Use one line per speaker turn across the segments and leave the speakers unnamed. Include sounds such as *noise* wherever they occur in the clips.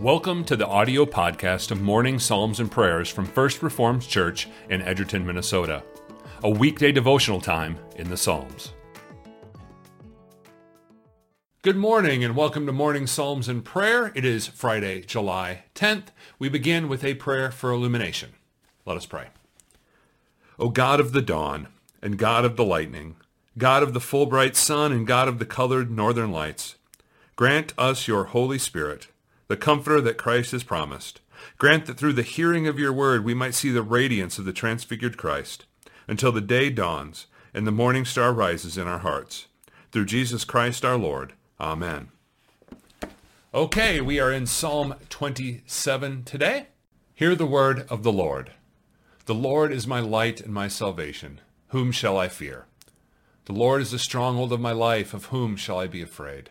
Welcome to the audio podcast of Morning Psalms and Prayers from First Reformed Church in Edgerton, Minnesota, a weekday devotional time in the Psalms. Good morning and welcome to Morning Psalms and Prayer. It is Friday, July 10th. We begin with a prayer for illumination. Let us pray. O God of the dawn and God of the lightning, God of the full bright sun and God of the colored northern lights, grant us your Holy Spirit the comforter that Christ has promised. Grant that through the hearing of your word we might see the radiance of the transfigured Christ, until the day dawns and the morning star rises in our hearts. Through Jesus Christ our Lord. Amen. Okay, we are in Psalm 27 today. Hear the word of the Lord. The Lord is my light and my salvation. Whom shall I fear? The Lord is the stronghold of my life. Of whom shall I be afraid?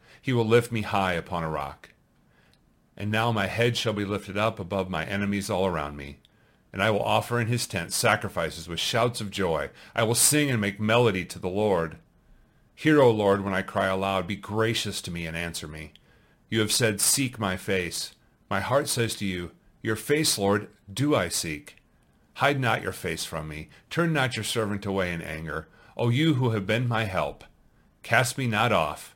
He will lift me high upon a rock. And now my head shall be lifted up above my enemies all around me. And I will offer in his tent sacrifices with shouts of joy. I will sing and make melody to the Lord. Hear, O Lord, when I cry aloud. Be gracious to me and answer me. You have said, Seek my face. My heart says to you, Your face, Lord, do I seek. Hide not your face from me. Turn not your servant away in anger. O you who have been my help, cast me not off.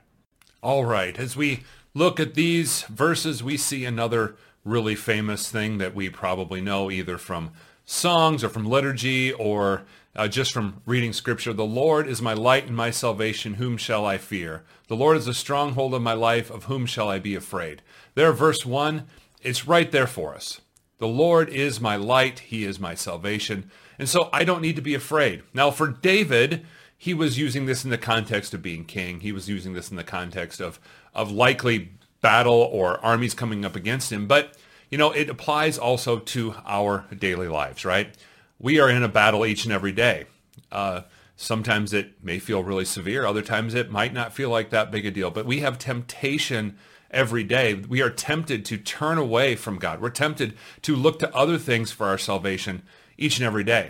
All right, as we look at these verses, we see another really famous thing that we probably know either from songs or from liturgy or uh, just from reading scripture. The Lord is my light and my salvation. Whom shall I fear? The Lord is the stronghold of my life. Of whom shall I be afraid? There, verse 1, it's right there for us. The Lord is my light. He is my salvation. And so I don't need to be afraid. Now, for David, he was using this in the context of being king. He was using this in the context of of likely battle or armies coming up against him. But you know, it applies also to our daily lives, right? We are in a battle each and every day. Uh, sometimes it may feel really severe. Other times it might not feel like that big a deal. But we have temptation every day. We are tempted to turn away from God. We're tempted to look to other things for our salvation each and every day.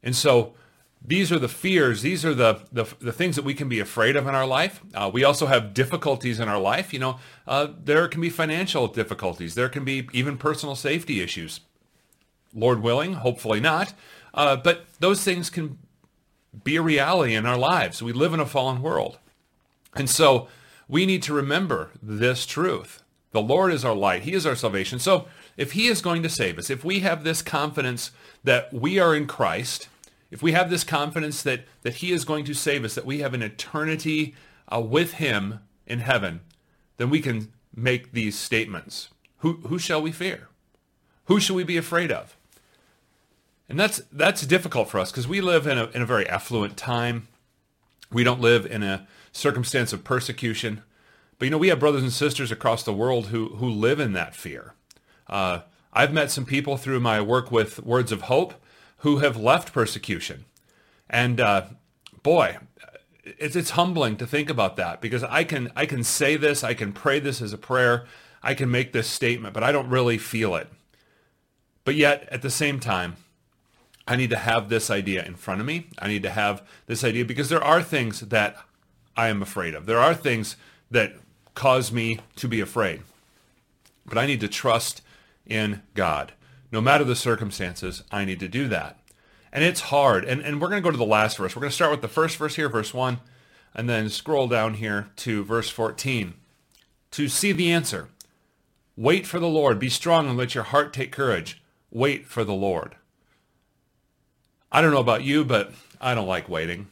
And so these are the fears. These are the, the, the, things that we can be afraid of in our life. Uh, we also have difficulties in our life. You know, uh, there can be financial difficulties. There can be even personal safety issues. Lord willing, hopefully not. Uh, but those things can be a reality in our lives. We live in a fallen world. And so we need to remember this truth. The Lord is our light. He is our salvation. So if he is going to save us, if we have this confidence that we are in Christ, if we have this confidence that, that he is going to save us, that we have an eternity uh, with him in heaven, then we can make these statements. Who, who shall we fear? Who shall we be afraid of? And that's, that's difficult for us because we live in a, in a very affluent time. We don't live in a circumstance of persecution. But, you know, we have brothers and sisters across the world who, who live in that fear. Uh, I've met some people through my work with Words of Hope who have left persecution. And uh, boy, it's, it's humbling to think about that because I can, I can say this, I can pray this as a prayer, I can make this statement, but I don't really feel it. But yet, at the same time, I need to have this idea in front of me. I need to have this idea because there are things that I am afraid of. There are things that cause me to be afraid. But I need to trust in God. No matter the circumstances, I need to do that. And it's hard. And, and we're going to go to the last verse. We're going to start with the first verse here, verse 1, and then scroll down here to verse 14 to see the answer. Wait for the Lord. Be strong and let your heart take courage. Wait for the Lord. I don't know about you, but I don't like waiting.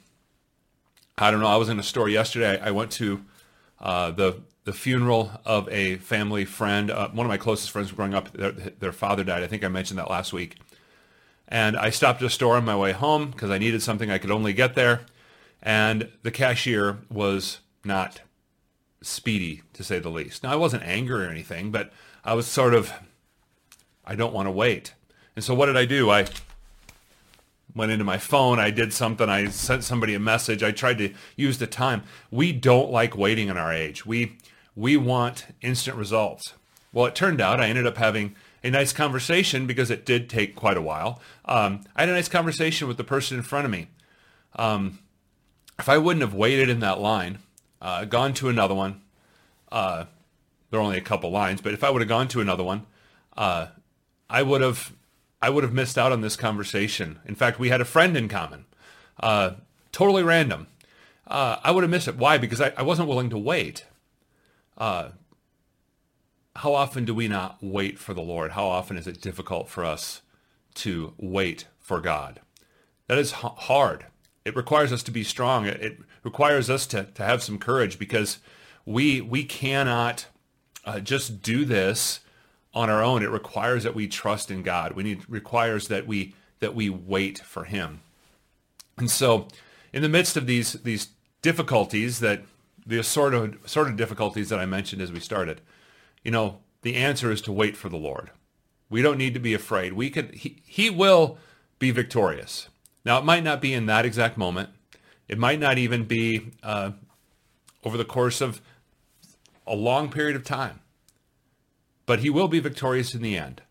I don't know. I was in a store yesterday. I went to uh, the the funeral of a family friend, uh, one of my closest friends growing up. Their, their father died. I think I mentioned that last week. And I stopped at a store on my way home because I needed something I could only get there. And the cashier was not speedy, to say the least. Now, I wasn't angry or anything, but I was sort of, I don't want to wait. And so what did I do? I went into my phone. I did something. I sent somebody a message. I tried to use the time. We don't like waiting in our age. We we want instant results. Well, it turned out I ended up having a nice conversation because it did take quite a while. Um, I had a nice conversation with the person in front of me. Um, if I wouldn't have waited in that line, uh, gone to another one, uh, there are only a couple lines, but if I would have gone to another one, uh, I would have I would have missed out on this conversation. In fact, we had a friend in common, uh, totally random. Uh, I would have missed it. Why? Because I, I wasn't willing to wait. Uh, how often do we not wait for the Lord? How often is it difficult for us to wait for God? That is hard. It requires us to be strong. It requires us to, to have some courage because we we cannot uh, just do this on our own. It requires that we trust in God. We need requires that we that we wait for Him. And so, in the midst of these these difficulties that the sort of sort of difficulties that I mentioned as we started, you know, the answer is to wait for the Lord. We don't need to be afraid. We could he, he will be victorious. Now, it might not be in that exact moment. It might not even be uh, over the course of a long period of time but he will be victorious in the end.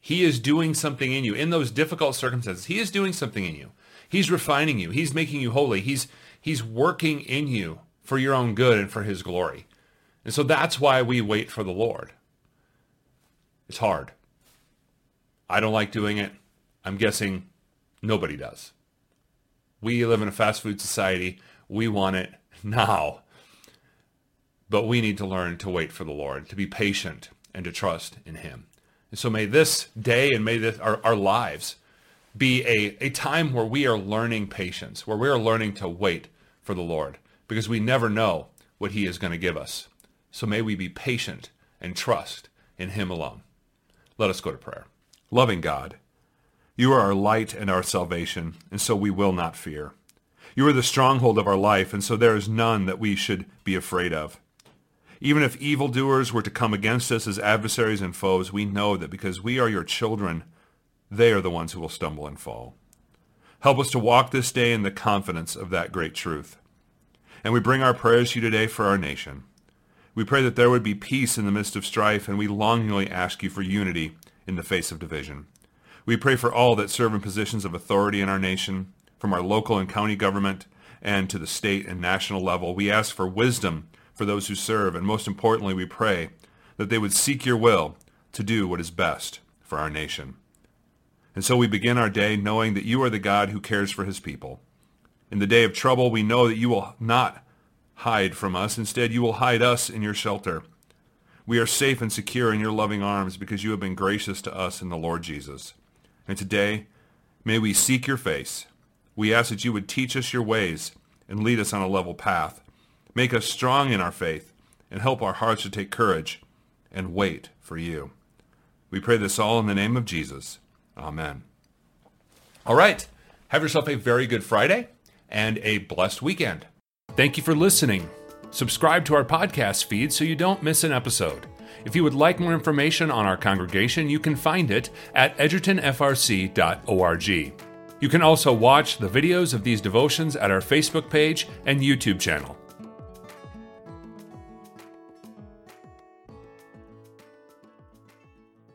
He is doing something in you. In those difficult circumstances, he is doing something in you. He's refining you. He's making you holy. He's, he's working in you for your own good and for his glory. And so that's why we wait for the Lord. It's hard. I don't like doing it. I'm guessing nobody does. We live in a fast food society. We want it *laughs* now. But we need to learn to wait for the Lord, to be patient, and to trust in him. And so may this day and may this, our, our lives be a, a time where we are learning patience, where we are learning to wait for the Lord, because we never know what he is going to give us. So may we be patient and trust in him alone. Let us go to prayer. Loving God, you are our light and our salvation, and so we will not fear. You are the stronghold of our life, and so there is none that we should be afraid of. Even if evildoers were to come against us as adversaries and foes, we know that because we are your children, they are the ones who will stumble and fall. Help us to walk this day in the confidence of that great truth. And we bring our prayers to you today for our nation. We pray that there would be peace in the midst of strife, and we longingly ask you for unity in the face of division. We pray for all that serve in positions of authority in our nation, from our local and county government and to the state and national level. We ask for wisdom for those who serve, and most importantly, we pray that they would seek your will to do what is best for our nation. And so we begin our day knowing that you are the God who cares for his people. In the day of trouble, we know that you will not hide from us. Instead, you will hide us in your shelter. We are safe and secure in your loving arms because you have been gracious to us in the Lord Jesus. And today, may we seek your face. We ask that you would teach us your ways and lead us on a level path. Make us strong in our faith and help our hearts to take courage and wait for you. We pray this all in the name of Jesus. Amen. All right. Have yourself a very good Friday and a blessed weekend. Thank you for listening. Subscribe to our podcast feed so you don't miss an episode. If you would like more information on our congregation, you can find it at edgertonfrc.org. You can also watch the videos of these devotions at our Facebook page and YouTube channel.